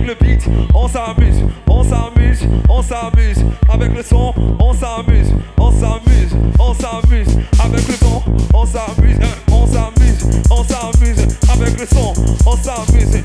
Avec le beat, on s'amuse, on s'amuse, on s'amuse. Avec le son, on s'amuse, on s'amuse, on s'amuse. Avec le son, on s'amuse, on s'amuse, on s'amuse. Avec le son, on s'amuse,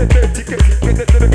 Get